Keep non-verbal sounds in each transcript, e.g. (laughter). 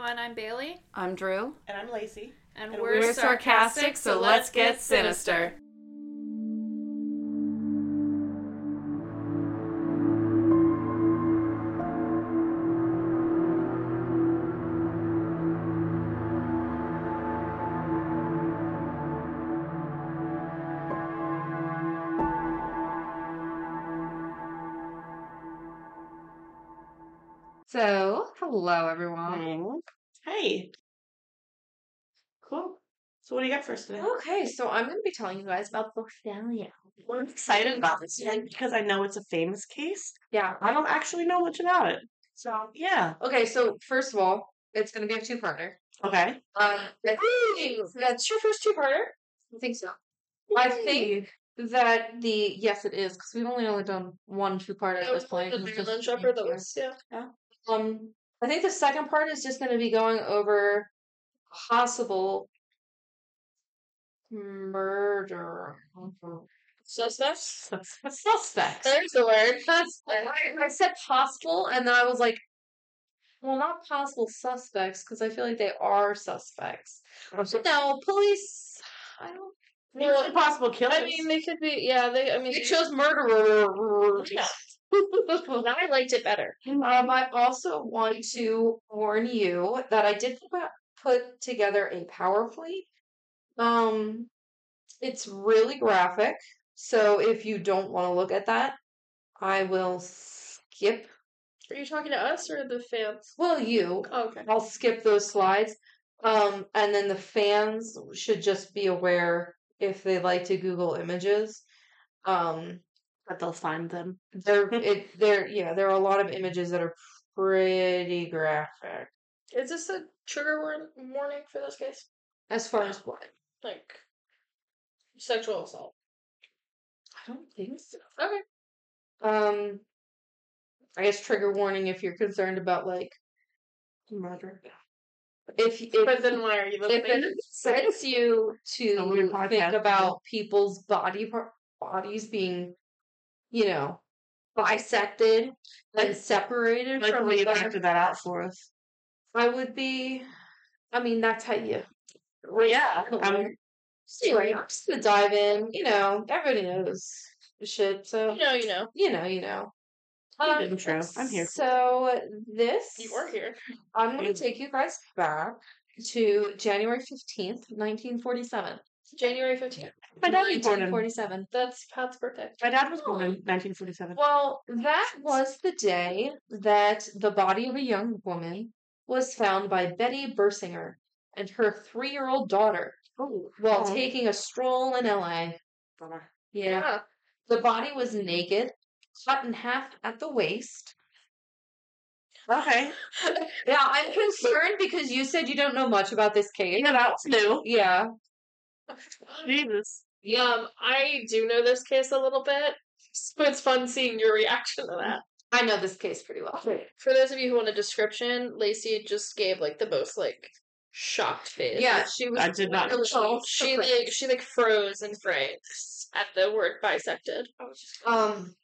everyone. I'm Bailey, I'm Drew. And I'm Lacey. and, And we're, we're sarcastic, so let's get sinister. So, hello everyone. Cool. So what do you got for us today? Okay, so I'm going to be telling you guys about the Dahlia. I'm excited about this one because I know it's a famous case. Yeah. I don't actually know much about it. So yeah. Okay, so first of all, it's going to be a two-parter. Okay. Um, (laughs) that's your first two-parter. I think so. I think that the yes, it is because we've only only done one two-parter at this point. The just- Marilyn Sheppard that was yeah. Um, I think the second part is just going to be going over possible murder. Suspects. Suspects. There's the word. I, I said possible, and then I was like, well, not possible suspects because I feel like they are suspects. Oh, no, police. I don't. Nearly possible killers. I mean, they could be. Yeah, they. I mean, They chose murderer. Yeah. I liked it better. Um, I also want to warn you that I did put put together a PowerPoint. Um, it's really graphic, so if you don't want to look at that, I will skip. Are you talking to us or the fans? Well, you. Oh, okay. I'll skip those slides. Um, and then the fans should just be aware if they like to Google images. Um, But they'll find them. there, (laughs) it, there, yeah, there are a lot of images that are pretty graphic. Is this a trigger warning for this case? As far as (sighs) what? Like sexual assault. I don't think so. Okay. Um, I guess trigger warning if you're concerned about like Murder. if if But then why are you if it sets you to think about people's body par- bodies being, you know, bisected and separated from each you other, that out for us. I would be. I mean, that's how you. Yeah. I'm, Anyway, I'm just gonna dive in. You know, everybody knows the shit, so You know, you know. you know, you know. Um, intro. I'm here. So this You are here. I'm going to take you guys back to January 15th, 1947. January 15th. My dad was born in. 1947. That's Pat's birthday. My dad was born in 1947. Well, that was the day that the body of a young woman was found by Betty Bersinger and her three year old daughter Oh, while oh. taking a stroll in LA. Bummer. Yeah. The body was naked, cut in half at the waist. Okay. (laughs) Yeah, I'm concerned because you said you don't know much about this case. Yeah, that's new. Yeah. (laughs) Jesus. Um, I do know this case a little bit, (laughs) so it's fun seeing your reaction to that. I know this case pretty well. For those of you who want a description, Lacey just gave like the most like shocked face. Yeah, she was. I did not. She, she like she like froze and froze at the word bisected. Um.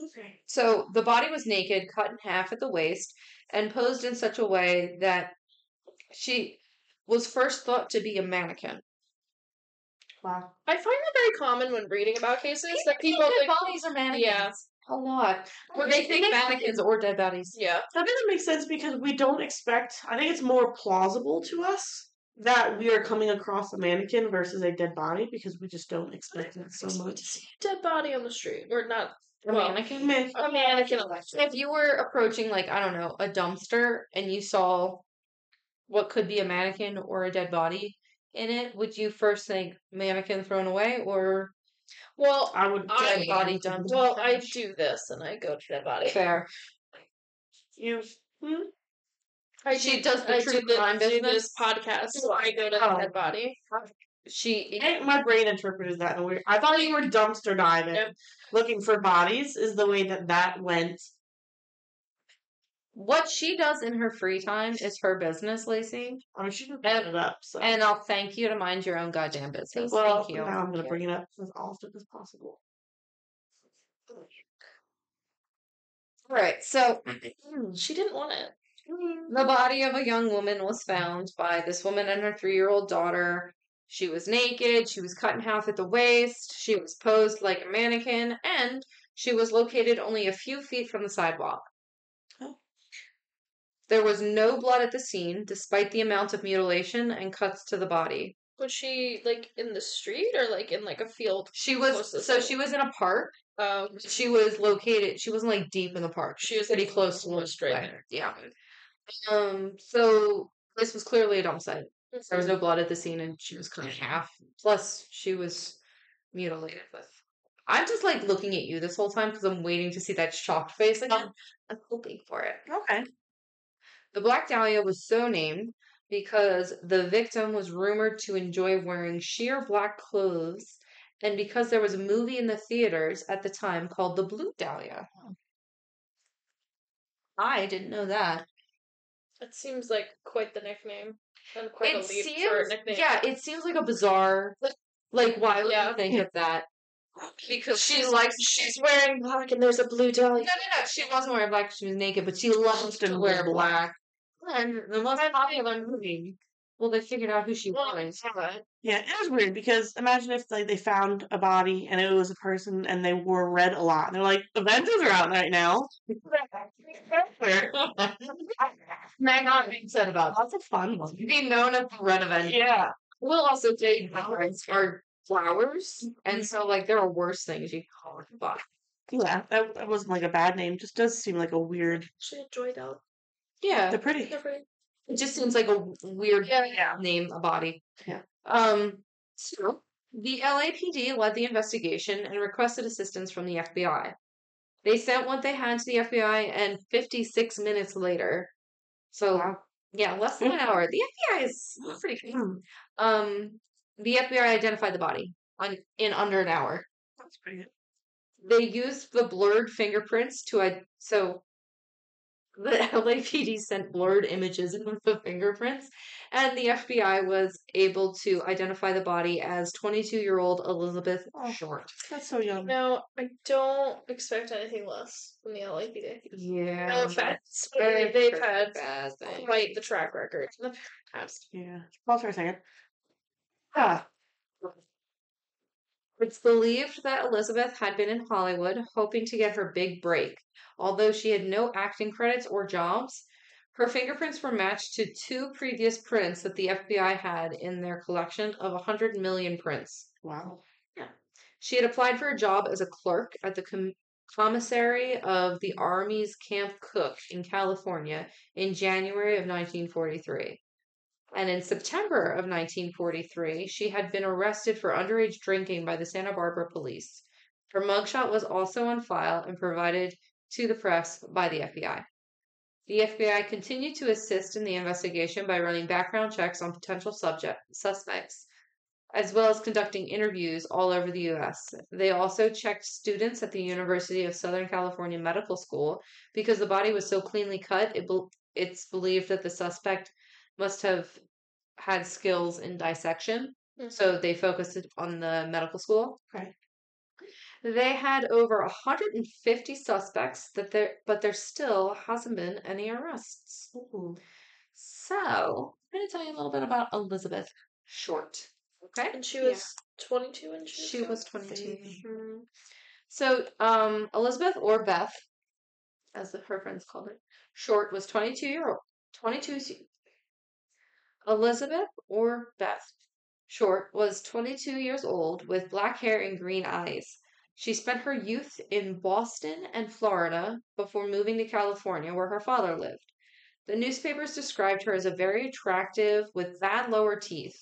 Okay. So the body was naked, cut in half at the waist, and posed in such a way that she was first thought to be a mannequin. Wow. I find that very common when reading about cases that people Dead think, bodies are mannequins. Yeah. A lot. Or they think mannequins or dead bodies. yeah, That doesn't make sense because we don't expect. I think it's more plausible to us that we are coming across a mannequin versus a dead body because we just don't expect that so much. dead body on the street or not A well, mannequin. Meh. a mannequin on. If you were approaching, like, I don't know, a dumpster and you saw what could be a mannequin or a dead body in it, would you first think mannequin thrown away or Well, I would. I- dead body done? to well, I do this and I go to dead body. Fair. You. Hmm? I She do- does the I true do the- crime do business? this podcast, so I go to Oh. dead body. She I my brain interpreted that in a weird. I thought you were dumpster diving, Nope. looking for bodies. Is the way that that went. What she does in her free time is her business, Lacey. I mean, she it up. So. And I'll thank you to mind your own goddamn business. well, thank you. now I'm going to bring it up as often as possible. All right, so (clears throat) She didn't want it. The body of a young woman was found by this woman and her three year old daughter. She was naked, she was cut in half at the waist, she was posed like a mannequin, and she was located only a few feet from the sidewalk. There was no blood at the scene, despite the amount of mutilation and cuts to the body. Was she like in the street or like in like a field? She was so sidewalk. she was in a park. Um, She was located. She wasn't like deep in the park. She was, pretty close to the street. Yeah. Um. So this was clearly a dump site. There Mm-hmm. was no blood at the scene, and she was cut in half. Plus, she was mutilated with. I'm just like looking at you this whole time because I'm waiting to see that shocked face again. I'm hoping for it. Okay. The Black Dahlia was so named because the victim was rumored to enjoy wearing sheer black clothes, and because there was a movie in the theaters at the time called The Blue Dahlia. I didn't know that. It seems like quite the nickname and quite It a leap for a nickname. yeah, it seems like a bizarre. Like, why would Yeah. you think of that? Because she She's likes. she's wearing black and there's a blue dahlia. No, no, no. She wasn't wearing black. She was naked, but she loves to wear black. And the most popular movie. Well, they figured out who she was. Yeah, it was weird because imagine if like they found a body and it was a person and they wore red a lot. And they're like, Avengers are out right now. May not be said about. That's a fun one. Be known as the Red Avenger. Yeah. We'll also take flowers are flowers, and mm-hmm. so like there are worse things you can call it. But Yeah, that, that wasn't like a bad name. Just does seem like a weird. She enjoyed out. Yeah, They're pretty. They're pretty. it just seems like a weird Yeah. name, a body. Yeah. Um. So the LAPD led the investigation and requested assistance from the FBI. They sent what they had to the FBI, and 56 minutes later, so yeah, less than an hour. The FBI is pretty good. Um, the FBI identified the body on, in under an hour. That's pretty good. They used the blurred fingerprints to so the LAPD (laughs) sent blurred images of the fingerprints, and the FBI was able to identify the body as 22 year old Elizabeth Oh. Short. That's so young. No, I don't expect anything less from the LAPD. Yeah. No offense, but Very they've had quite the track record in the past. Yeah. Pause for a second. Ah. It's believed that Elizabeth had been in Hollywood hoping to get her big break. Although she had no acting credits or jobs, her fingerprints were matched to two previous prints that the FBI had in their collection of 100 million prints. Wow. Yeah. She had applied for a job as a clerk at the com- commissary of the Army's Camp Cooke in California in January of 1943. And in September of 1943, she had been arrested for underage drinking by the Santa Barbara police. Her mugshot was also on file and provided to the press by the FBI. The FBI continued to assist in the investigation by running background checks on potential subject suspects as well as conducting interviews all over the US. They also checked students at the University of Southern California Medical School because the body was so cleanly cut, it bel it's believed that the suspect must have had skills in dissection. Mhm. So they focused on the medical school. Okay. They had over 150 suspects that there but there still hasn't been any arrests. Ooh. So, I'm going to tell you a little bit about Elizabeth Short. Okay? And she was 22 and she, She was 22. Baby. Mhm. So, um, Elizabeth or Beth, as the, her friends called her, Short was 22 year old. 22. Elizabeth or Beth Short was 22 years old with black hair and green eyes. She spent her youth in Boston and Florida before moving to California, where her father lived. The newspapers described her as a very attractive with bad lower teeth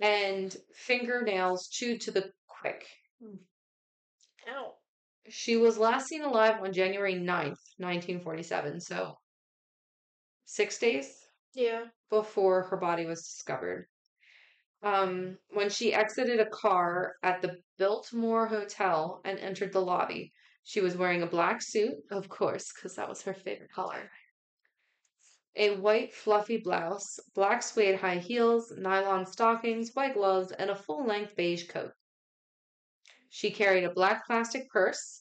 and fingernails chewed to the quick. Hmm. Ow. She was last seen alive on January 9th, 1947, so six days Yeah. Before her body was discovered. Um, when she exited a car at the Biltmore Hotel and entered the lobby, she was wearing a black suit, of course, because that was her favorite color. A white fluffy blouse, black suede high heels, nylon stockings, white gloves, and a full length beige coat. She carried a black plastic purse.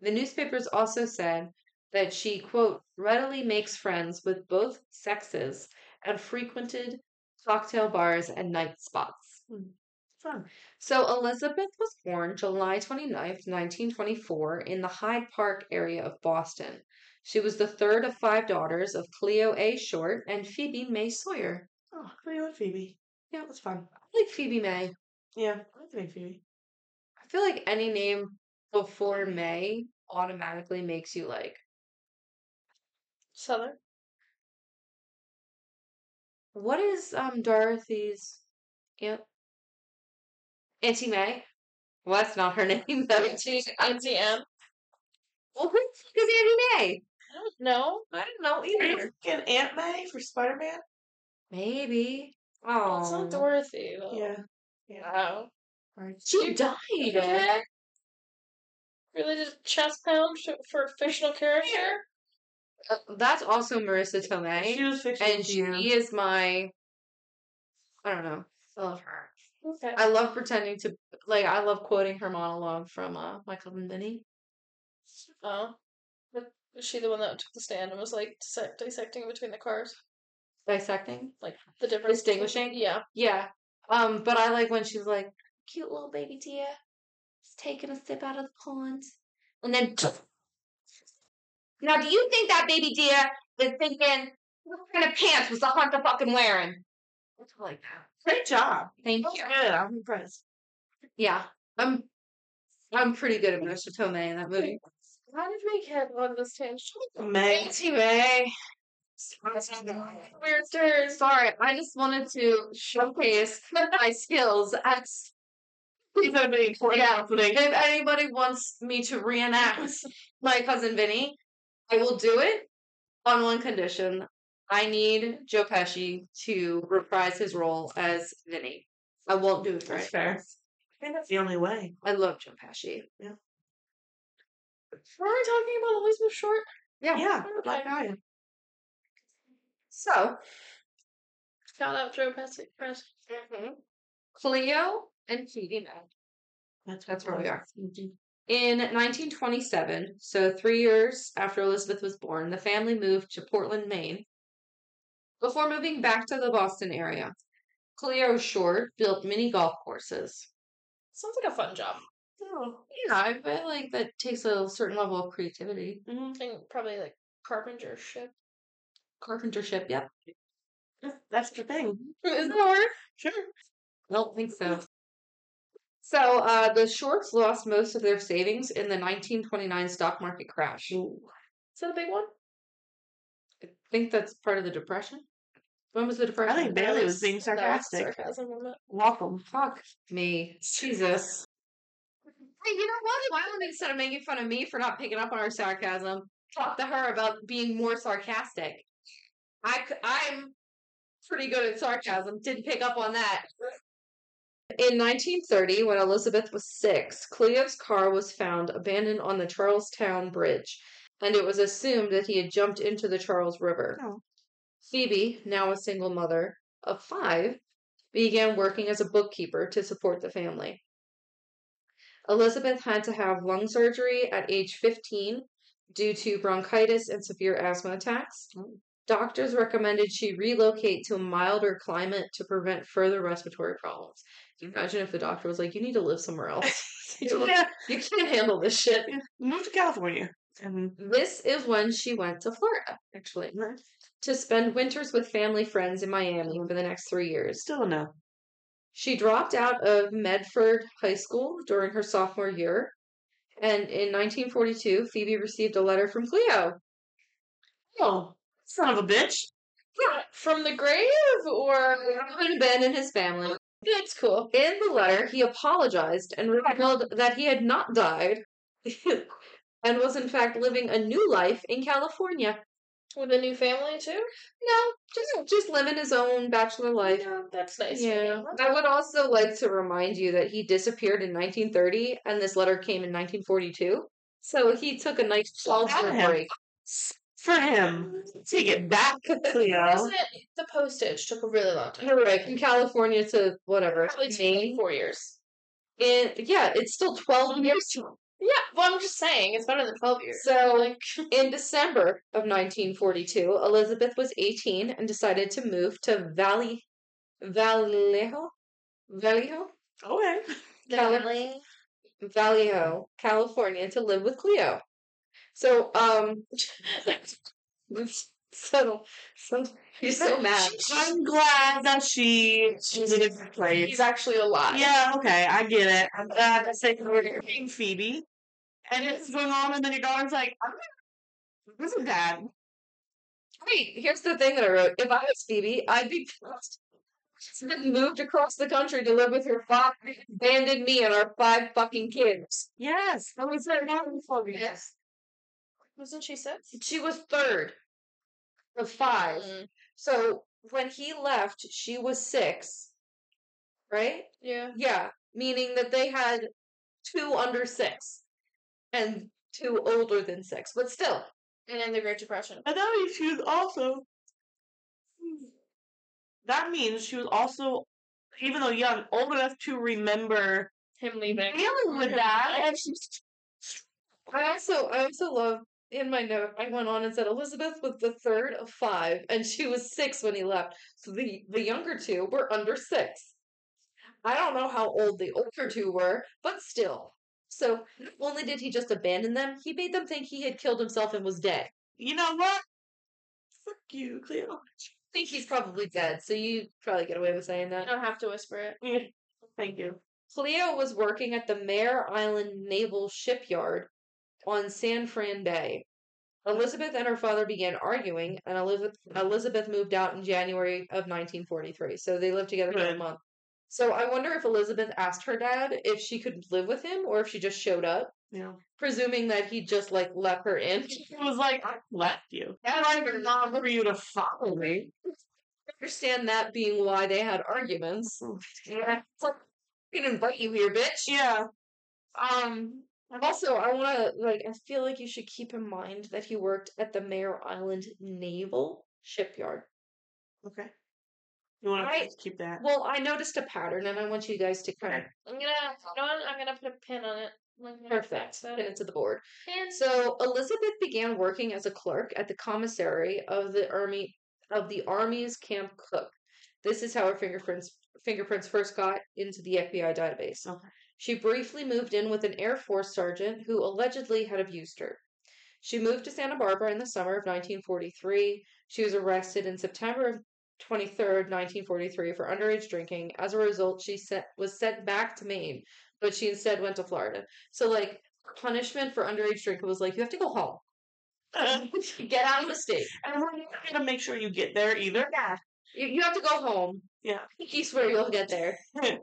The newspapers also said that she, quote, readily makes friends with both sexes and frequented cocktail bars and night spots. Hmm. Fun. So Elizabeth was born July 29th, 1924, in the Hyde Park area of Boston. She was the third of five daughters of Cleo A. Short and Phoebe May Sawyer. Oh, Cleo and Phoebe. Yeah. that's fun. I like Phoebe May. Yeah, I like the name Phoebe. I feel like any name before May automatically makes you like, Southern. what is um Dorothy's aunt? Auntie May? Well, that's not her (laughs) name, though. Auntie, Auntie M. Well, who the fuck is Auntie May? I don't know. I don't know either. thinking Aunt May for Spider Man? Maybe. Well, it's Oh, not Dorothy, though. Yeah. Yeah. Wow. she died. Okay. Really did chest pound for a fictional character? Uh, that's also Marisa She Tomei, was fictional. and she yeah. is my. I don't know. I love her. Okay. I love pretending to like. I love quoting her monologue from uh, My Cousin Vinny. Oh. But was she the one that took the stand and was like dissect- dissecting between the cars? Dissecting, Like the difference. between- Distinguishing? Yeah. yeah. Um, but I like when she's like, "Cute little baby deer, just taking a sip out of the pond," and then. Now, do you think that baby deer is thinking, "What kind of pants was the hunter fucking wearing?" It's like that. Great job. Thank That you. good. I'm impressed. Yeah, I'm. I'm pretty good at Marisa Tomei in that movie. How did we get on this tangent? May. Auntie May. Weird turns. Sorry, I just wanted to showcase my skills as Please have any important Yeah. if anybody wants me to reenact (laughs) my cousin Vinny, I will do it on one condition. I need Joe Pesci to reprise his role as Vinny. I won't do it for That's anyone fair. else. I think that's the only way. I love Joe Pesci. Were we talking about Elizabeth Short? Yeah. Yeah, okay. Black Guy. So, Shout out Joe Pesci. Pesci. Cleo and Phoebe met. That's, That's where we are. was. Mhm. In 1927, so three years after Elizabeth was born, the family moved to Portland, Maine, before moving back to the Boston area. Cleo Short built mini golf courses. Sounds like a fun job. Oh. Yeah, I feel like that takes a certain level of creativity. Mhm. I think probably like carpentership. Carpentership, yep. That's the thing. (laughs) Is that a word? Sure. I don't think so. So, uh, the Shorts lost most of their savings in the 1929 stock market crash. Ooh. Is that a big one? I think that's part of the depression. When was the depression? I think Bailey was being sarcastic. sarcasm. Welcome. Fuck me. Jesus. Hey, you know what? Why don't instead of making fun of me for not picking up on our sarcasm, talk to her about being more sarcastic? I, I'm pretty good at sarcasm. Didn't pick up on that. In 1930, when Elizabeth was six, Cleo's car was found abandoned on the Charlestown Bridge, and it was assumed that he had jumped into the Charles River. Oh. Phoebe, now a single mother of five, began working as a bookkeeper to support the family. Elizabeth had to have lung surgery at age 15 due to bronchitis and severe asthma attacks. Oh. Doctors recommended she relocate to a milder climate to prevent further respiratory problems. You imagine if the doctor was like, you need to live somewhere (laughs) else? (laughs) you yeah. can't handle this shit. Move to California. And This is when she went to Florida, actually, to spend winters with family friends in Miami for the next three years. still no. She dropped out of Medford High School during her sophomore year, and in 1942, Phoebe received a letter from Cleo. Oh, son of a bitch. From the grave or been in his family. It's cool. In the letter, he apologized and revealed that he had not died (laughs) and was, in fact, living a new life in California. With a new family too? No, just hmm. just living his own bachelor life. Yeah, that's nice. Yeah. I would also like to remind you that he disappeared in 1930 and this letter came in 1942. So he took a nice Well, 12 year break. For him. Take it back, to Cleo. Wasn't it the postage took a really long time? Correct. From California to whatever. Probably Maine. four years. And yeah, it's still 12 years. Yeah, well, I'm just saying it's better than twelve years. So, like, (laughs) in December of 1942, Elizabeth was 18 and decided to move to Valley Vallejo, Vallejo, Okay. Cali- Vallejo, California, to live with Cleo. So, um, (laughs) so he's so mad. I'm glad that she she's in a good place. he's actually alive. Yeah, okay, I get it. I'm glad that they were being Phoebe. And it's going on, and then your daughter's like, I'm not, this is bad. Wait, here's the thing that I wrote. If I was Phoebe, I'd be pissed. She's been moved across the country to live with her father, abandoned me and our five fucking kids. Yes, that was was for. Yes. Wasn't she six? She was third of five. Mm, So when he left, she was six. Right? yeah. Yeah. Meaning that they had two under six and two older than six. But still. And then the Great Depression. And that means she was also. That means she was also, even though young, old enough to remember Him leaving. dealing with that. And I also I also love in my note I went on and said Elizabeth was the third of five and she was six when he left. So the the younger two were under six. I don't know how old the older two were, but still. So not only did he just abandon them, he made them think he had killed himself and was dead. you know what? Fuck you, Cleo. I think he's probably dead, so you probably get away with saying You that. don't have to whisper it. Yeah, Thank you. Cleo was working at the Mare Island Naval Shipyard on San Fran Bay. Elizabeth and her father began arguing, and Elizabeth, Elizabeth moved out in January of 1943. So they lived together for a month. So I wonder if Elizabeth asked her dad if she could live with him or if she just showed up, Yeah. presuming that he just like let her in. It was like, I left you. And I'm not for you to follow me. understand that being why they had arguments. Yeah. It's like, I didn't invite you here, bitch. Yeah. Um. Also, I want to like. I feel like you should keep in mind that he worked at the Mare Island Naval Shipyard. Okay. You want to keep that? Well, I noticed a pattern, and I want you guys to kind of I'm gonna, you know what? I'm gonna put a pin on it. Perfect fix that. pin it to the board. Pin. So Elizabeth began working as a clerk at the commissary of the army of the Army's Camp Cooke. This is how her fingerprints fingerprints first got into the FBI database. Okay. She briefly moved in with an Air Force sergeant who allegedly had abused her. She moved to Santa Barbara in the summer of 1943. She was arrested in September of 23rd, 1943 for underage drinking. As a result, she sent, was sent back to Maine, but she instead went to Florida. So like punishment for underage drinking was like you have to go home. (laughs) Get out of the state. and we're not gonna make sure you get there either. Yeah. You, you have to go home. Yeah. Pinky swear you'll get there. (laughs)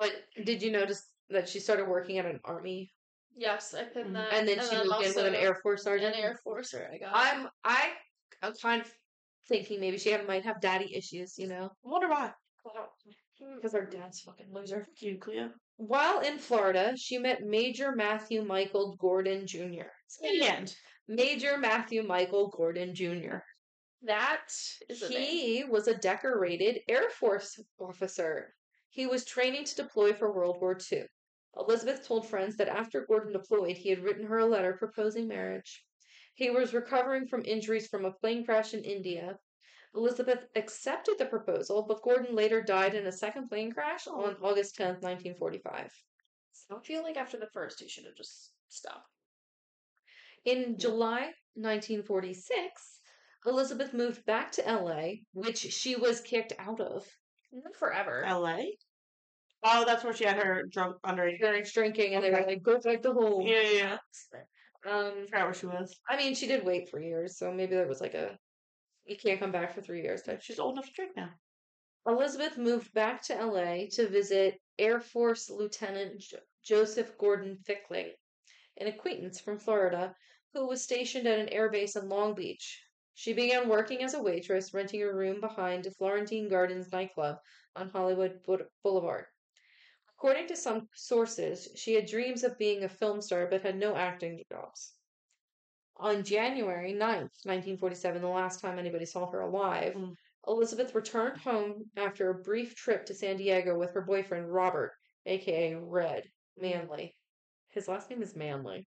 But did you notice that she started working at an army Yes, I pinned Mhm. that. and then she moved in with an Air Force sergeant? An Air Forcer. I got. I'm I I'm kind of thinking maybe she might have daddy issues, you know, I Wonder why. because her dad's fucking loser. Fuck you, Cleo. While in Florida, she met Major Matthew Michael Gordon Jr. The end. Major Matthew Michael Gordon Jr. that is a name. He was a decorated Air Force officer. He was training to deploy for World War II. Elizabeth told friends that after Gordon deployed, he had written her a letter proposing marriage. He was recovering from injuries from a plane crash in India. Elizabeth accepted the proposal, but Gordon later died in a second plane crash oh. on August 10th, 1945. I feel like after the first, he should have just stopped. In July 1946, Elizabeth moved back to LA, which she was kicked out of. Not forever. L.A. Oh, that's where she had her drunk underage. Parents drinking, and they were like, "Go back to home." Yeah, yeah, yeah. Um, I forgot where she was. I mean, she did wait for years, so maybe there was like a you can't come back for three years type. She's old enough to drink now. Elizabeth moved back to LA to visit Air Force Lieutenant Jo- Joseph Gordon Fickling, an acquaintance from Florida who was stationed at an airbase in Long Beach. She began working as a waitress, renting a room behind the Florentine Gardens nightclub on Hollywood Boulevard. According to some sources, she had dreams of being a film star but had no acting jobs. On January 9th, 1947, the last time anybody saw her alive, Mm. Elizabeth returned home after a brief trip to San Diego with her boyfriend, Robert, aka Red Manley. His last name is Manley.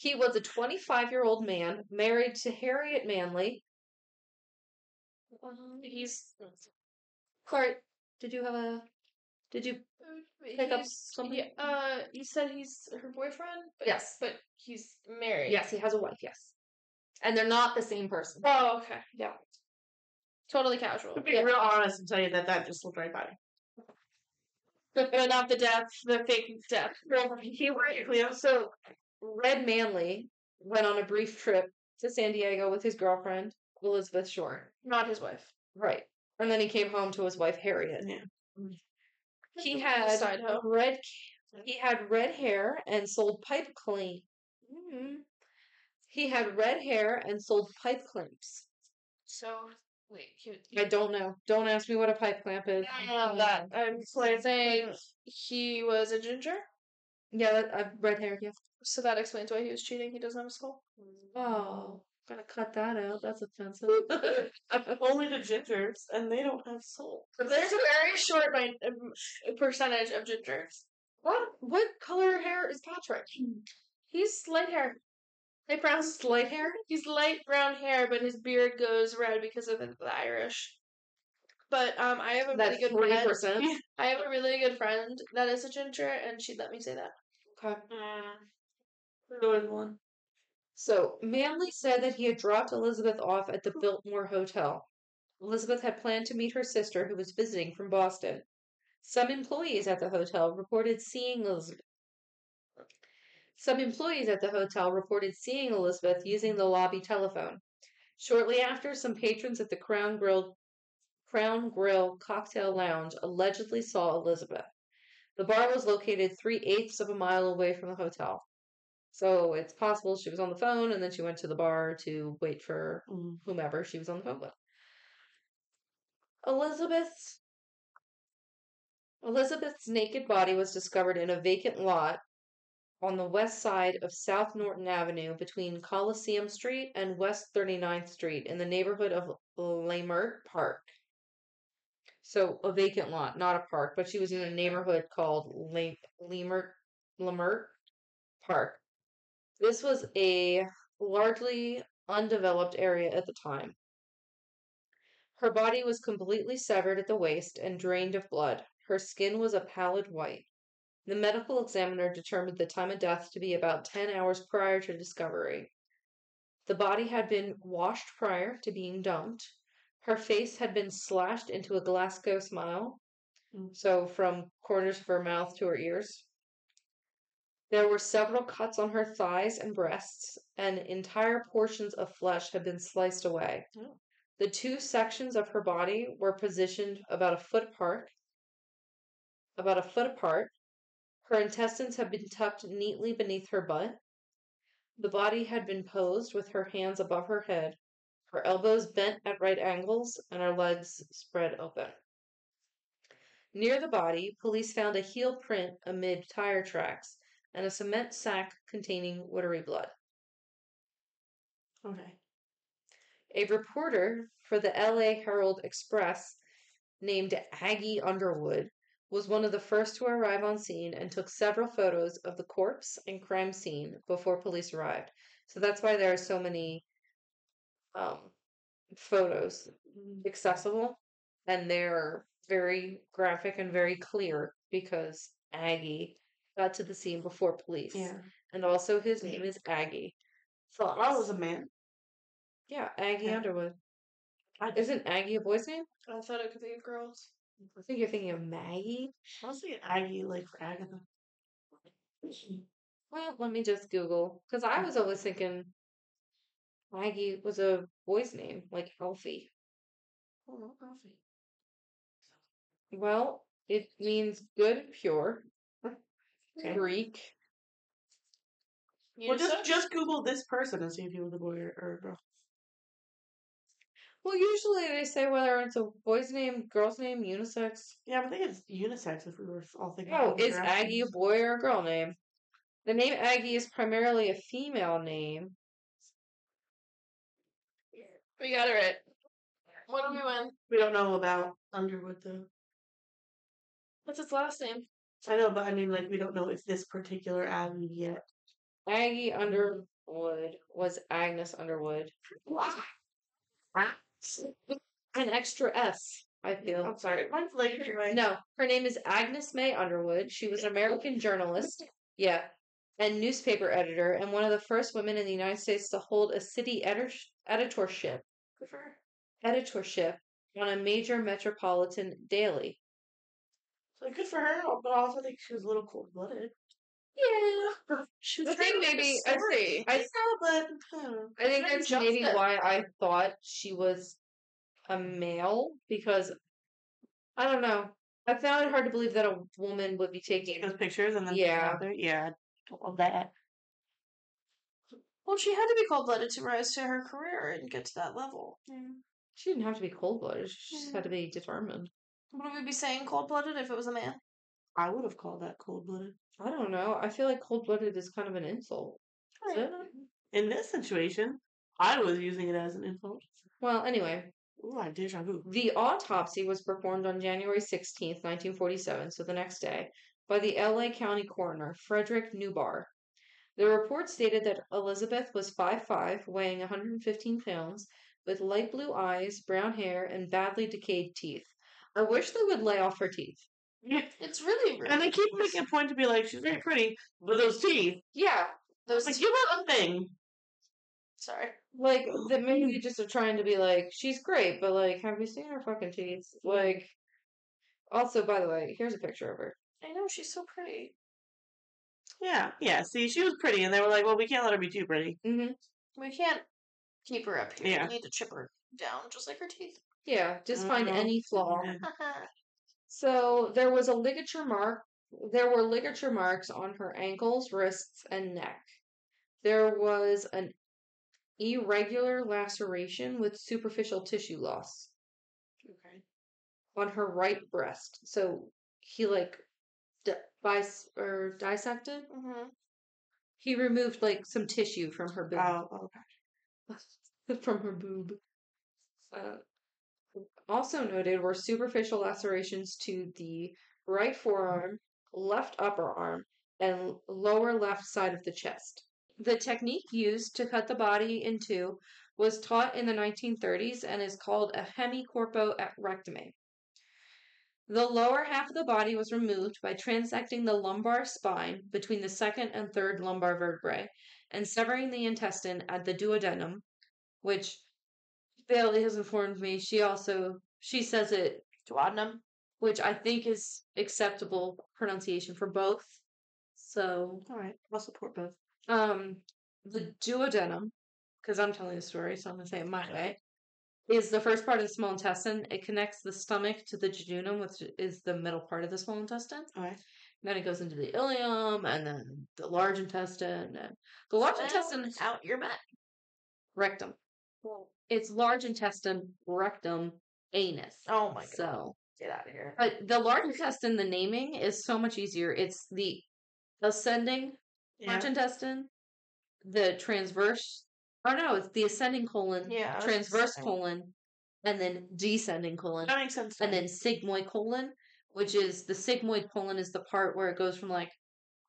He was a 25 year old man married to Harriet Manley. Um, He's Clark, did you have a. Did you. Pick up he's- something? Yeah, uh, you said he's her boyfriend. But, Yes. but he's married. Yes, he has a wife, yes. And they're not the same person. Oh, okay. Yeah. Totally casual. To be Yeah. real honest and tell you that that just looked right by. But (laughs) not the death, the fake death. Well, He went, so Red Manley went on a brief trip to San Diego with his girlfriend, Elizabeth Shore. Not his wife. Right. And then he came home to his wife Harriet. Yeah. He had red he had red hair and sold pipe clean. Mhm. He had red hair and sold pipe clamps. So wait, he, I don't know. Don't ask me what a pipe clamp is. I don't know that. (laughs) I'm saying he was a ginger, Yeah, that, uh, red hair. Yeah. so that explains why he was cheating. He doesn't have a skull. Oh, gotta cut that out. That's offensive. (laughs) (laughs) Only the gingers, and they don't have soul. There's a very short mi- um, percentage of gingers. what? What color hair is Patrick? He's light hair. Light brown. Light hair. He's light brown hair, but his beard goes red because of the the Irish. But um, I have a That's really good forty friend. percent. (laughs) I have a really good friend that is a ginger, and she'd let me say that. Okay. Good one. So Manley said that he had dropped Elizabeth off at the Biltmore Hotel. Elizabeth had planned to meet her sister, who was visiting from Boston. Some employees at the hotel reported seeing Elizabeth. Some employees at the hotel reported seeing Elizabeth using the lobby telephone. Shortly after, some patrons at the Crown Grill Crown Grill Cocktail Lounge allegedly saw Elizabeth. The bar was located three eighths of a mile away from the hotel. So it's possible she was on the phone and then she went to the bar to wait for Mm. whomever she was on the phone with. Elizabeth's Elizabeth's naked body was discovered in a vacant lot on the west side of South Norton Avenue between Coliseum Street and West 39th Street in the neighborhood of Leimert Park. So a vacant lot, not a park, but she was in a neighborhood called Le- Leimert Leimert Park. This was a largely undeveloped area at the time. Her body was completely severed at the waist and drained of blood. Her skin was a pallid white. The medical examiner determined the time of death to be about 10 hours prior to discovery. The body had been washed prior to being dumped. Her face had been slashed into a Glasgow smile, Mm. so from corners of her mouth to her ears. There were several cuts on her thighs and breasts, and entire portions of flesh had been sliced away. Oh. The two sections of her body were positioned about a foot apart. About a foot apart. Her intestines had been tucked neatly beneath her butt. The body had been posed with her hands above her head, her elbows bent at right angles, and her legs spread open. Near the body, police found a heel print amid tire tracks and a cement sack containing watery blood. Okay. A reporter for the LA Herald Express named Aggie Underwood was one of the first to arrive on scene and took several photos of the corpse and crime scene before police arrived. So that's why there are so many um, photos accessible and they're very graphic and very clear because Aggie got to the scene before police. Yeah. And also his name is Aggie. Thought I was a man. Yeah, Aggie Yeah. Underwood. I Isn't Aggie a boy's name? I thought it could be a girls. I think you're thinking of Maggie. I was thinking Aggie, like for Agatha. Well, let me just Google. Because I was always thinking Maggie was a boy's name, like Elfie. Oh, no coffee. Well, it means good and pure. (laughs) Okay. Greek. Well, just Unisex? just Google this person and see if he was a boy or, or a girl. Well, usually they say whether it's a boy's name, girl's name, unisex. Yeah, but I think it's unisex if we were all thinking. Oh, is. Aggie a boy or a girl name? The name Aggie is primarily a female name. We got it right. What do we win? We don't know about Underwood though. What's its last name? I know, but I mean, like, we don't know if this particular Abby yet. Aggie Underwood was Agnes Underwood. An extra S, I feel. I'm sorry. Mine's like anyway. No, her name is Agnes May Underwood. She was an American journalist, yeah, and newspaper editor, and one of the first women in the United States to hold a city editor- editorship, Good for her. Editorship on a major metropolitan daily. So good for her, but I also think she was a little cold blooded. Yeah, (laughs) She I think maybe I story. I, hmm, I think that's maybe justice. why I thought she was a male because I don't know. I found it hard to believe that a woman would be taking. those pictures and then Yeah. yeah, all that. Well, she had to be cold blooded to rise to her career and get to that level. She didn't have to be cold blooded. She just had to be determined. Would we be saying cold blooded if it was a man? I would have called that cold blooded. I don't know. I feel like cold blooded is kind of an insult. Is it? In this situation, I was using it as an insult. Well, anyway, Ooh, I deja vu. the autopsy was performed on January 16th, 1947, so the next day, by the LA County coroner, Frederick Newbarr. The report stated that Elizabeth was 5'5, weighing 115 pounds, with light blue eyes, brown hair, and badly decayed teeth. I wish they would lay off her teeth. Yeah. It's really rude. And they keep making a point to be like, she's very pretty, but those teeth, Yeah, those. like, give her a thing. Sorry. like that maybe just are trying to be like, she's great, but like, have you seen her fucking teeth? Like, also, by the way, here's a picture of her. I know she's so pretty. Yeah, yeah. See, she was pretty, and they were like, well, we can't let her be too pretty. Mm-hmm. We can't keep her up here. Yeah. We need to chip her down, just like her teeth. Yeah, just find Mhm. any flaw. (laughs) So there was a ligature mark. There were ligature marks on her ankles, wrists, and neck. There was an irregular laceration with superficial tissue loss Okay. on her right breast. So he like di- bis- or dissected. hmm He removed like some tissue from her boob. Oh, okay. (laughs) from her boob. Uh, also noted were superficial lacerations to the right forearm, left upper arm, and lower left side of the chest. The technique used to cut the body in two was taught in the 1930s and is called a hemicorporectomy. The lower half of the body was removed by transecting the lumbar spine between the second and third lumbar vertebrae and severing the intestine at the duodenum, which Bailey has informed me she also she says it Duodenum. which I think is acceptable pronunciation for both. So, All right. I'll support both. um, the duodenum, because I'm telling the story, so I'm gonna say it my way, is the first part of the small intestine. It connects the stomach to the jejunum, which is the middle part of the small intestine. All right. Then it goes into the ileum, and then the large intestine, and the large intestine out your butt. rectum. It's large intestine, rectum, anus. Oh my god. So, Get out of here. But the large intestine, the naming is so much easier. It's the ascending large intestine, the transverse. Oh no, it's the ascending colon, Yeah, transverse colon, and then descending colon, That makes sense. and then sigmoid colon, which is the sigmoid colon is the part where it goes from like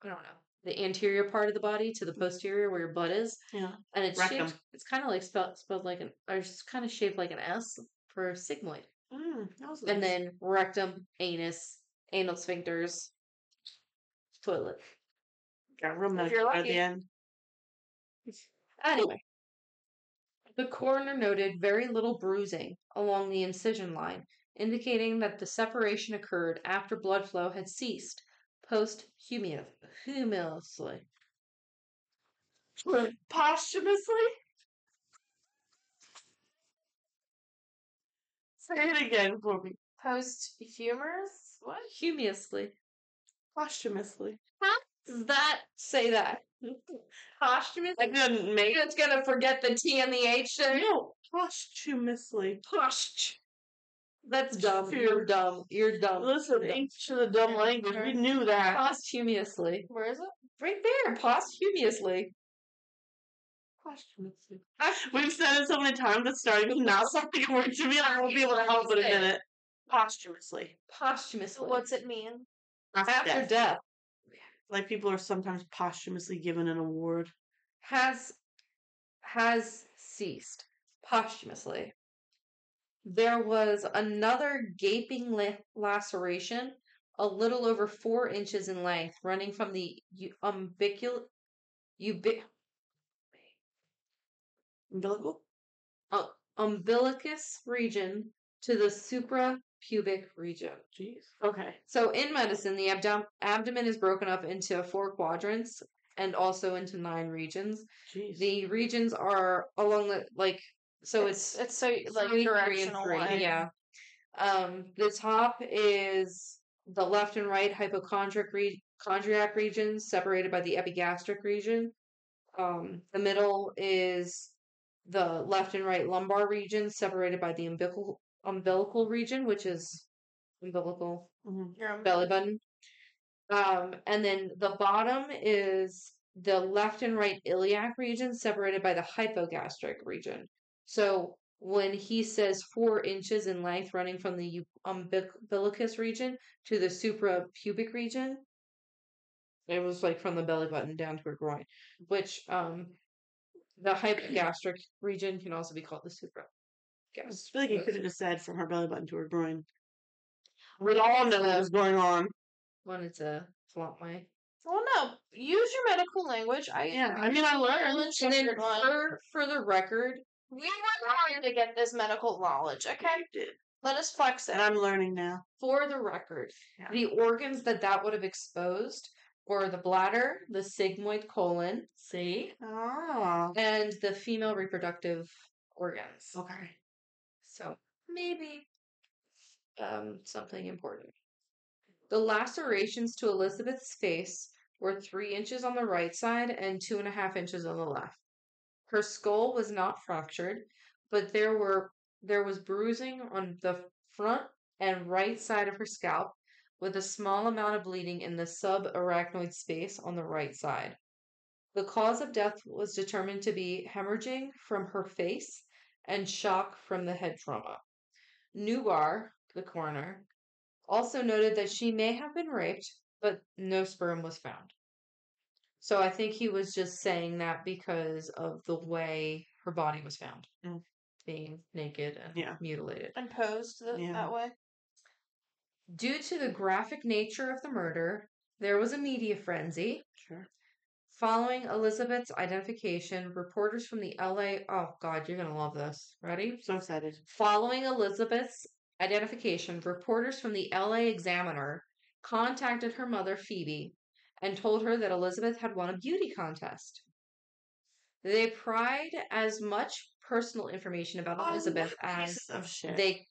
I don't know the anterior part of the body to the posterior where your butt is, yeah. and it's Rectum. shaped. It's kind of like spelled spelled like an or it's kind of shaped like an S for sigmoid. Mm, And then rectum, anus, anal sphincters, toilet. got real If you're medical at the end. Anyway, the coroner noted very little bruising along the incision line, indicating that the separation occurred after blood flow had ceased posthumously. Posthumously. Say it again for me. Posthumous? What? Humously. Posthumously. Does that say that? Mm. Posthumous? I couldn't make It's gonna forget the T and the H there. No, posthumously. Post. That's dumb. You're dumb. You're dumb. Listen. English is a dumb language. We knew that. Posthumously. Where is it? Right there. Posthumously. Posthumously. We've said it so many times. It's starting to not (laughs) something a word to me. I won't be able to help it in a minute. Posthumously. Posthumously. What's it mean? after death Like people are sometimes posthumously given an award. has has ceased posthumously. There was another gaping laceration, a little over four inches in length, running from the u- umbicul, ubi, Umbilical? uh, umbilicus region to the suprapubic region. Jeez. Okay. So in medicine, the abdom- abdomen is broken up into four quadrants and also into nine regions. Jeez. The regions are along the like so it's, it's so like three, three, directional three, line. Yeah. Um, the top is the left and right hypochondriac re- chondriac regions separated by the epigastric region. Um, the middle is the left and right lumbar regions separated by the umbilical umbilical region, which is umbilical Mhm. Your own- belly button. Um, and then the bottom is the left and right iliac region separated by the hypogastric region. So when he says four inches in length running from the umbilicus region to the suprapubic region, it was like from the belly button down to her groin, which um the hypogastric region can also be called the supra. I feel like you could have just said from her belly button to her groin. We all know what was going on. wanted to flaunt my Well, no. Use your medical language. I Yeah, I mean, I learned. And then for for the record, We worked hard to get this medical knowledge. Okay, let us flex it. And I'm learning now. for the record, Yeah. the organs that that would have exposed were the bladder, the sigmoid colon, see, Oh. and the female reproductive organs. Okay. So maybe um something important. The lacerations to Elizabeth's face were three inches on the right side and two and a half inches on the left. Her skull was not fractured, but there were there was bruising on the front and right side of her scalp, with a small amount of bleeding in the subarachnoid space on the right side. The cause of death was determined to be hemorrhaging from her face and shock from the head trauma. Newbarr, the coroner, also noted that she may have been raped, but no sperm was found. So I think he was just saying that because of the way her body was found, Mm. being naked and Yeah. mutilated. and posed the, Yeah. that way. Due to the graphic nature of the murder, there was a media frenzy. Sure. Following Elizabeth's identification, reporters from the LA. Oh, God, you're going to love this. Ready? So excited. Following Elizabeth's identification, reporters from the LA Examiner contacted her mother, Phoebe, and told her that Elizabeth had won a beauty contest. They pried as much personal information about Oh, Elizabeth as pieces of shit. they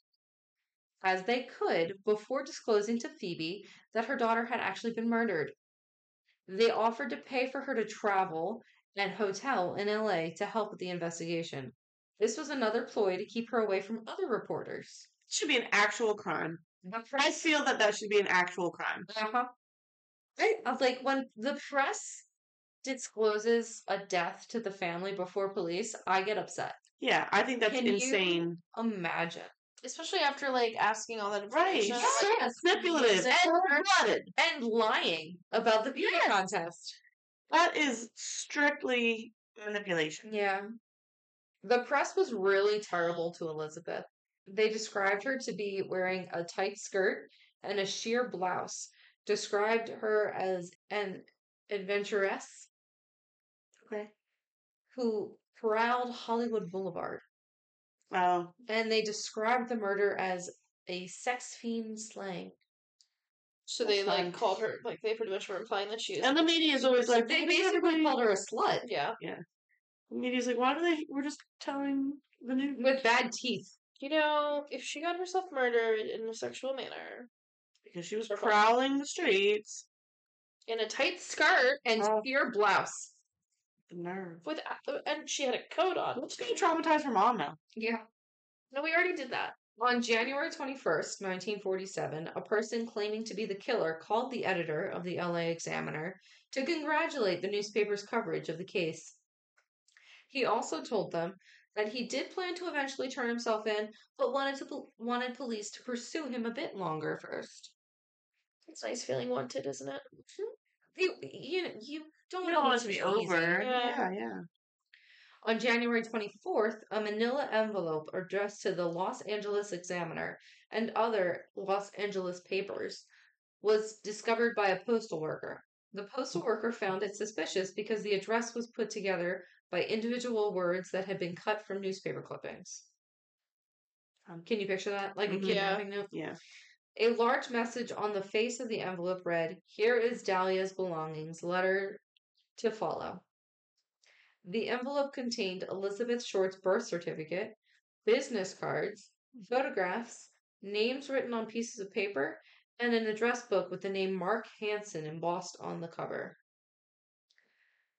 as they could before disclosing to Phoebe that her daughter had actually been murdered. They offered to pay for her to travel and hotel in LA to help with the investigation. This was another ploy to keep her away from other reporters. It should be an actual crime. I feel that that should be an actual crime. uh-huh. I, I was like when the press discloses a death to the family before police, I get upset. Yeah, I think that's Can you- insane. Imagine. Especially after like asking all that Right. information. Yes. Manipulative. And- Cold-blooded. And lying about the beauty Yes. contest. That is strictly manipulation. Yeah. The press was really terrible to Elizabeth. They described her to be wearing a tight skirt and a sheer blouse, described her as an adventuress Okay. who prowled Hollywood Boulevard. Oh, And they described the murder as a sex fiend slang. So they like called her like they pretty much were implying that she is. and the media is always like, They basically called her a slut yeah. Yeah. The media's like, why do they? We're just telling the news. with bad teeth. You know, if she got herself murdered in a sexual manner because she was prowling the streets. in a tight skirt And Oh. sheer blouse. The nerve. with uh, and she had a coat on. Let's go traumatize her mom now. Yeah. No, we already did that. On January 21st, 1947, a person claiming to be the killer called the editor of the LA Examiner to congratulate the newspaper's coverage of the case. He also told them that he did plan to eventually turn himself in, but wanted to wanted police to pursue him a bit longer first. It's nice feeling wanted, isn't it? (laughs) You, you, know, you don't You don't want want it it to be over. Yeah. Yeah, yeah. On January 24th, a manila envelope addressed to the Los Angeles Examiner and other Los Angeles papers was discovered by a postal worker. The postal worker found it suspicious because the address was put together by individual words that had been cut from newspaper clippings. Um, Can you picture that? Like a Mhm. kidnapping note? Yeah. A large message on the face of the envelope read, Here is Dahlia's belongings, letter to follow. The envelope contained Elizabeth Short's birth certificate, business cards, photographs, names written on pieces of paper, and an address book with the name Mark Hansen embossed on the cover.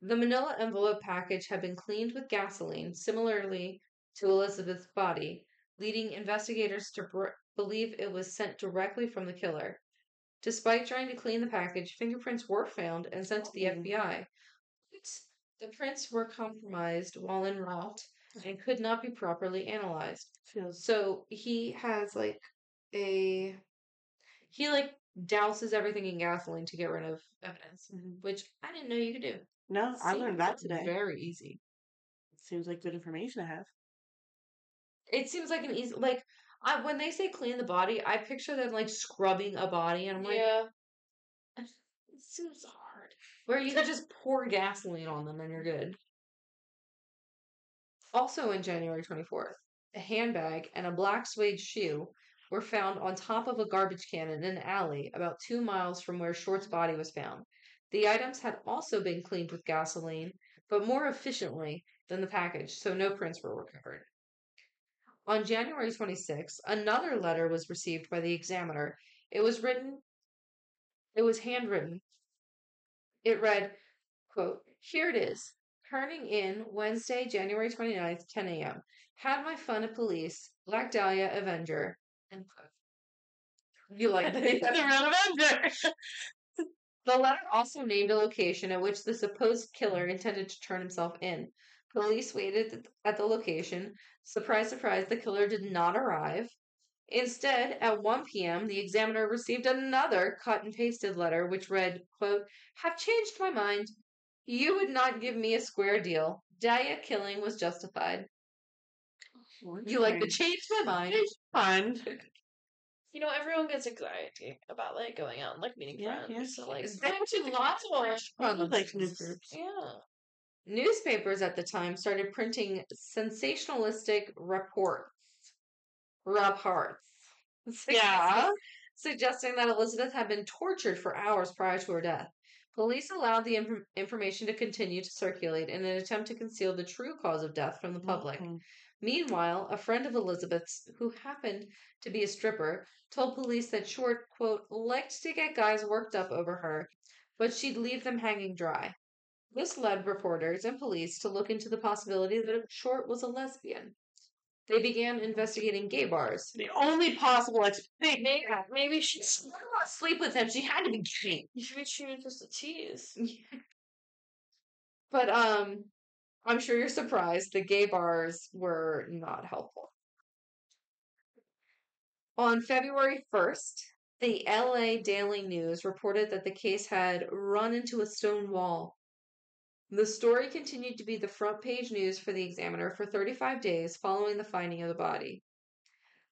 The manila envelope package had been cleaned with gasoline, similarly to Elizabeth's body, leading investigators to br- believe it was sent directly from the killer. Despite trying to clean the package, fingerprints were found and sent to the Oh. FBI. The prints were compromised while en route and could not be properly analyzed. So he has like a he like douses everything in gasoline to get rid of evidence, Mhm. which I didn't know you could do. no. I learned that today. Very easy. Seems like good information to have. It seems like an easy like I when they say clean the body, I picture them like scrubbing a body, and I'm like, yeah. (laughs) it seems hard. Where you could just pour gasoline on them and you're good. Also, in January 24th, a handbag and a black suede shoe were found on top of a garbage can in an alley about two miles from where Short's body was found. The items had also been cleaned with gasoline, but more efficiently than the package, so no prints were recovered. On January 26th, another letter was received by the examiner. It was written, it was handwritten. It read, quote, Here it is. Turning in Wednesday, January 29th, 10 a.m. Had my fun at police. Black Dahlia Avenger. End quote. You like (laughs) the? Real Avenger. (laughs) The letter also named a location at which the supposed killer intended to turn himself in. Police waited at the location. Surprise, surprise, the killer did not arrive. Instead, at 1 p.m., the examiner received another cut and pasted letter which read, quote, Have changed my mind. You would not give me a square deal. Dahlia killing was justified. You like to change my mind. Fun. You know, everyone gets anxiety about like going out and like meeting Yeah, yeah. friends. So like, Is that there's lots of I like new groups. Yeah. Newspapers at the time started printing sensationalistic reports. Reports. (laughs) Yeah. Suggesting that Elizabeth had been tortured for hours prior to her death. Police allowed the inf- information to continue to circulate in an attempt to conceal the true cause of death from the public. Mhm. Meanwhile, a friend of Elizabeth's, who happened to be a stripper, told police that Short, quote, liked to get guys worked up over her, but she'd leave them hanging dry. This led reporters and police to look into the possibility that Short was a lesbian. They began investigating gay bars. The only possible explanation. Maybe, maybe she, She didn't want to sleep with him. She had to be gay. maybe she was just a tease. (laughs) But um, I'm sure you're surprised. The gay bars were not helpful. On February 1st, the LA Daily News reported that the case had run into a stone wall. The story continued to be the front page news for the Examiner for 35 days following the finding of the body.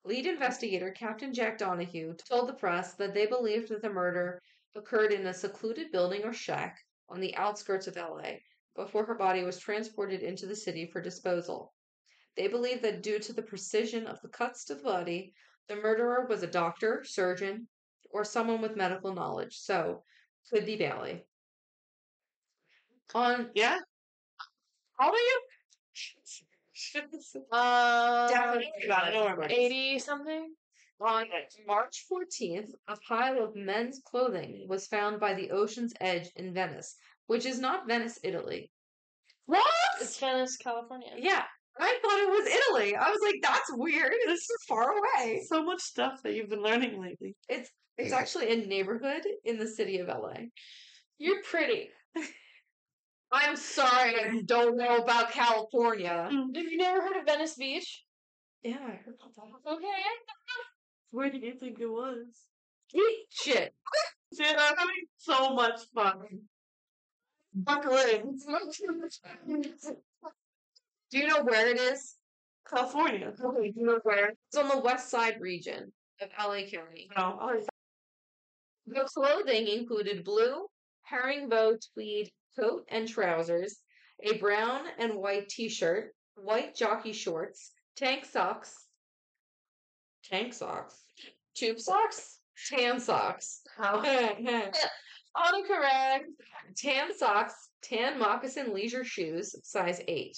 Lead investigator Captain Jack Donahoe told the press that they believed that the murder occurred in a secluded building or shack on the outskirts of LA before her body was transported into the city for disposal. They believe that due to the precision of the cuts to the body, the murderer was a doctor, surgeon, or someone with medical knowledge, so could be Bailey. On Yeah. how old are you? (laughs) Uh, Definitely Got it. Don't worry about it. eighty something. On March 14th, a pile of men's clothing was found by the ocean's edge in Venice, which is not Venice, Italy. What? It's Venice, California. Yeah, I thought it was Italy. I was like, that's weird. This is far away. So much stuff that you've been learning lately. It's it's actually a neighborhood in the city of LA. You're pretty. (laughs) I'm sorry, I don't know about California. Mm. Have you never heard of Venice Beach? Yeah, I heard about that. Okay. Where do you think it was? Eat shit. Dude, I'm having so much fun. Buckle in. Do you know where it is? California. Okay, do you know where? It's on the west side region of LA County. No, oh, The clothing included blue herringbow tweed coat and trousers, a brown and white t-shirt, white jockey shorts, tank socks, tank socks, Tube socks. tan socks, (laughs) Autocorrect. tan socks, tan moccasin leisure shoes, size 8.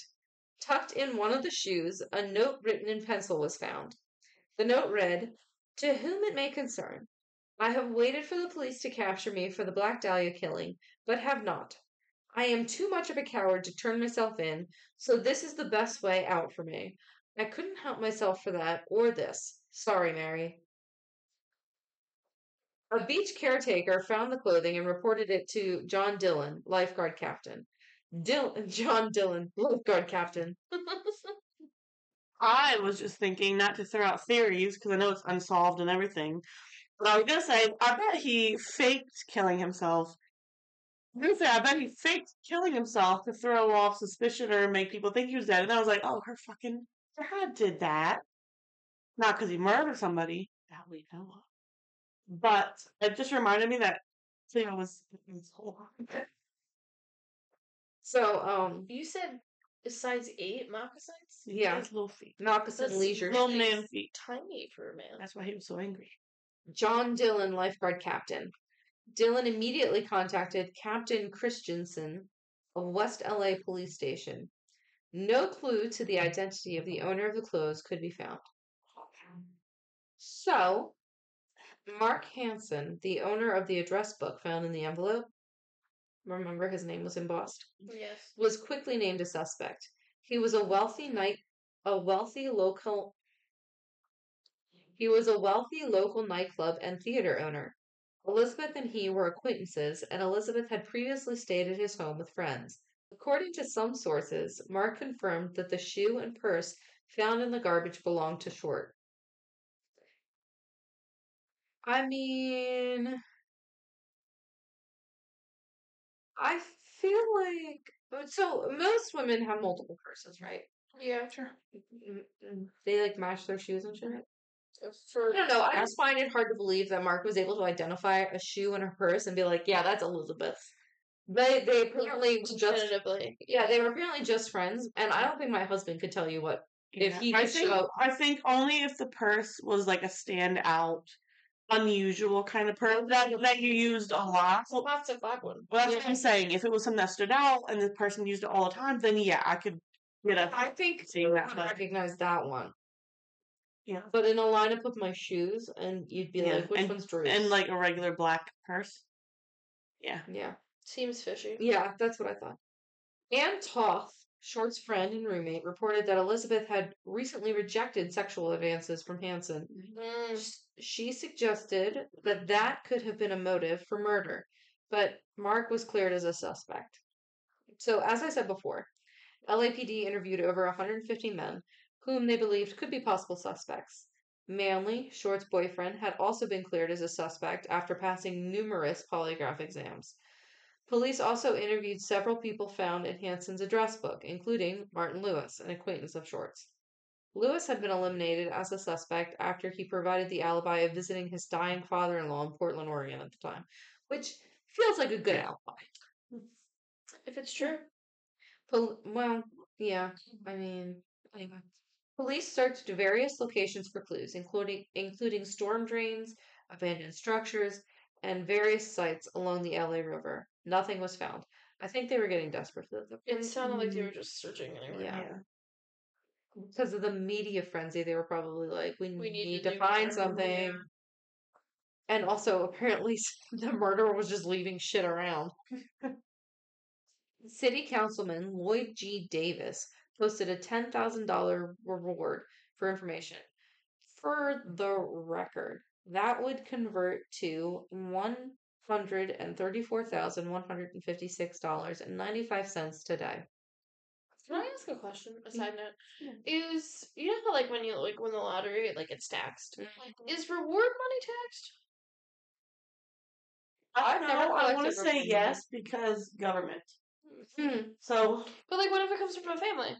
Tucked in one of the shoes, a note written in pencil was found. The note read, To whom it may concern, I have waited for the police to capture me for the Black Dahlia killing, but have not. I am too much of a coward to turn myself in, so this is the best way out for me. I couldn't help myself for that or this. Sorry, Mary. A beach caretaker found the clothing and reported it to John Dillon, lifeguard captain. Dill- (laughs) John Dillon, lifeguard captain. (laughs) I was just thinking not to throw out theories because I know it's unsolved and everything. But I was gonna say, I bet he faked killing himself. I was say, I bet he faked killing himself to throw off suspicion or make people think he was dead. And I was like, oh, her fucking dad did that. Not because he murdered somebody that we know of. But it just reminded me that Theo was his whole So, um, You said a size eight moccasins. yeah, his little feet. moccasin leisure. Little man feet. Tiny for a man. That's why he was so angry. John Dillon, lifeguard captain. Dillon immediately contacted Captain Christensen of West LA Police Station. No clue to the identity of the owner of the clothes could be found. So, Mark Hansen, the owner of the address book found in the envelope, remember his name was embossed, Yes. was quickly named a suspect. He was a wealthy night a wealthy local he was a wealthy local nightclub and theater owner. Elizabeth and he were acquaintances, and Elizabeth had previously stayed at his home with friends. According to some sources, Mark confirmed that the shoe and purse found in the garbage belonged to Short. I mean, I feel like so most women have multiple purses, right? Yeah. Sure. Mm, mm, They like match their shoes and shit. For I don't know. I just find it hard to believe that Mark was able to identify a shoe and a purse and be like, "Yeah, that's Elizabeth." They they apparently just yeah they were apparently just friends, and I don't think my husband could tell you what If he I think, show- I think only if the purse was like a standout, unusual kind of purse that that you used a lot. Well, that's a black one. Well, that's what I'm saying. If it was something that stood out and the person used it all the time, then yeah, I could get a. I think Seeing I that, but- recognize that one. Yeah. But in a lineup of my shoes, and you'd be Yeah, like, "Which and- one's Drew's?" And like a regular black purse. Yeah. yeah, Seems fishy. yeah, that's what I thought. Ann Toth, Short's friend and roommate, reported that Elizabeth had recently rejected sexual advances from Hansen. Mm. She suggested that that could have been a motive for murder, but Mark was cleared as a suspect. So, as I said before, LAPD interviewed over 150 men whom they believed could be possible suspects. Manley, Short's boyfriend, had also been cleared as a suspect after passing numerous polygraph exams. Police also interviewed several people found in Hansen's address book, including Martin Lewis, an acquaintance of Short's. Lewis had been eliminated as a suspect after he provided the alibi of visiting his dying father in law in Portland, Oregon at the time, which feels like a good alibi. If it's true. Pol- well, yeah, I mean, anyway. Police searched various locations for clues, including including storm drains, abandoned structures, and various sites along the LA River. Nothing was found. I think they were getting desperate for the It sounded like they mm, were just searching anywhere. Yeah. because of the media frenzy. They were probably like, "We, We need need, to to, find more." something." And also, apparently, (laughs) the murderer was just leaving shit around. (laughs) City Councilman Lloyd G. Davis posted a $10,000 reward for information. For the record, that would convert to $134,156.95 today. Can I ask a question? A side note is you know how like when you like win the lottery, like it's taxed. Is reward money taxed? I don't know. I want to say yes because government. Hmm. So, But like, what if it comes from a family?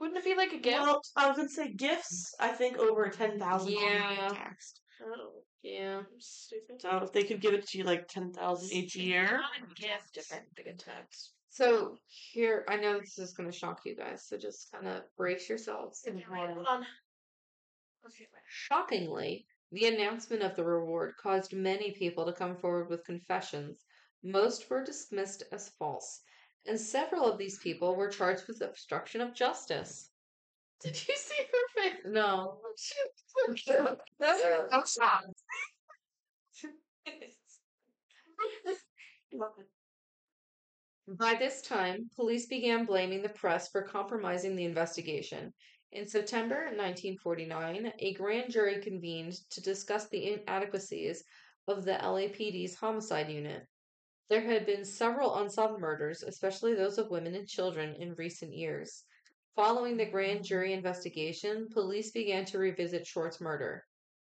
Wouldn't it be like a gift? well, I was gonna say gifts. I think over ten thousand Yeah. taxed. oh, yeah, stupid. So if they could give it to you like ten thousand each year, Not a gift. Different. They get taxed. So here, I know this is going to shock you guys, so just kind of brace yourselves. Hold on. Okay. Shockingly, the announcement of the reward caused many people to come forward with confessions. Most were dismissed as false, and several of these people were charged with obstruction of justice. Did you see her face? No. By this time, police began blaming the press for compromising the investigation. In September 1949, a grand jury convened to discuss the inadequacies of the LAPD's homicide unit. There had been several unsolved murders, especially those of women and children, in recent years. Following the grand jury investigation, police began to revisit Short's murder.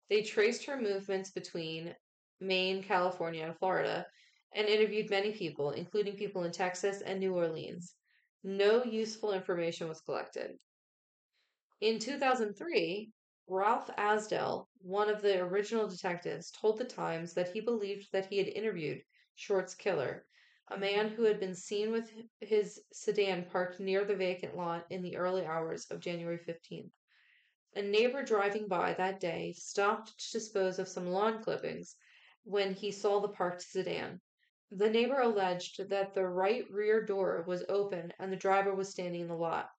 They traced her movements between Maine, California, and Florida, and interviewed many people, including people in Texas and New Orleans. No useful information was collected. In 2003, Ralph Asdell, one of the original detectives, told the Times that he believed that he had interviewed Short's killer, a man who had been seen with his sedan parked near the vacant lot in the early hours of January 15th. A neighbor driving by that day stopped to dispose of some lawn clippings when he saw the parked sedan. The neighbor alleged that the right rear door was open and the driver was standing in the lot.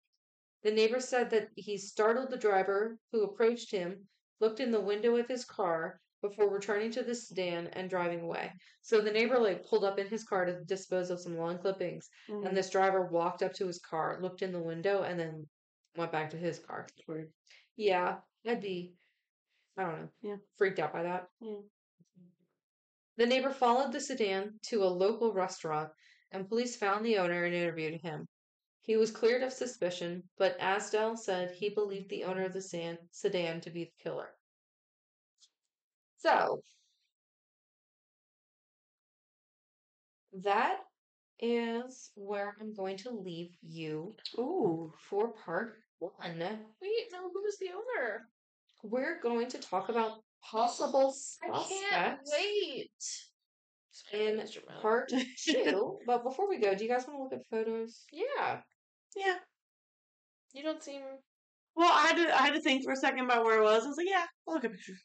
The neighbor said that he startled the driver, who approached him, looked in the window of his car before returning to the sedan and driving away. So the neighbor like pulled up in his car to dispose of some lawn clippings, Mm-hmm. and this driver walked up to his car, looked in the window, and then went back to his car. Weird. Yeah, I'd be, I don't know, Yeah. freaked out by that. Yeah. The neighbor followed the sedan to a local restaurant, and police found the owner and interviewed him. He was cleared of suspicion, but Asdell said he believed the owner of the sedan to be the killer. So, that is where I'm going to leave you Ooh. for part one. Wait, no, who's the owner? We're going to talk about (gasps) possible I can't suspects wait. in. Part (laughs) two. but before we go, do you guys want to look at photos? Yeah, Yeah. you don't seem. Well, I had to I had to think for a second about where it was. I was like, yeah, I'll look at pictures.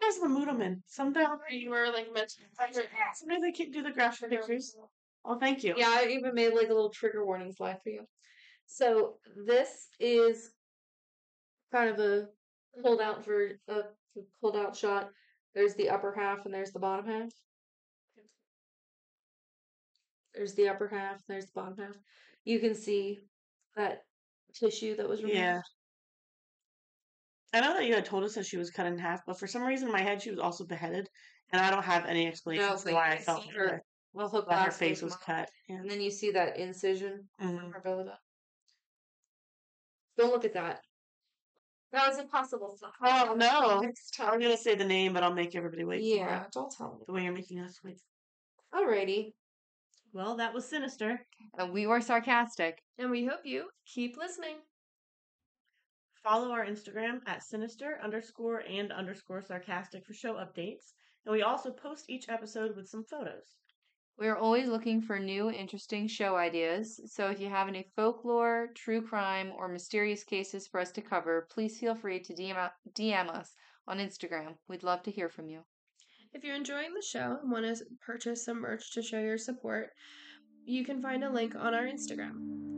That's the mood I'm in. Sometimes, You were like to. sometimes I can't do the graphic pictures. Oh, thank you. Yeah, I even made like a little trigger warning slide for you. So this is kind of a pulled out for a pulled out shot. There's the upper half and there's the bottom half. There's the upper half, there's the bottom half. You can see that tissue that was removed. Yeah. I know that you had told us that she was cut in half, but for some reason in my head she was also beheaded, and I don't have any explanation No, as to why you I can felt see that, her- Well, her, that her face was off. cut. Yeah. And then you see that incision Mhm. on her belly button. Don't look at that. That was impossible. Oh no! I'm gonna say the name, but I'll make everybody wait. for Yeah, it, don't tell me. The way you're making us wait. Alrighty. Well, that was sinister. And we were sarcastic. And we hope you keep listening. Follow our Instagram at sinister underscore and underscore sarcastic for show updates. And we also post each episode with some photos. We are always looking for new, interesting show ideas. So if you have any folklore, true crime, or mysterious cases for us to cover, please feel free to DM, DM us on Instagram. We'd love to hear from you. If you're enjoying the show and want to purchase some merch to show your support, you can find a link on our Instagram.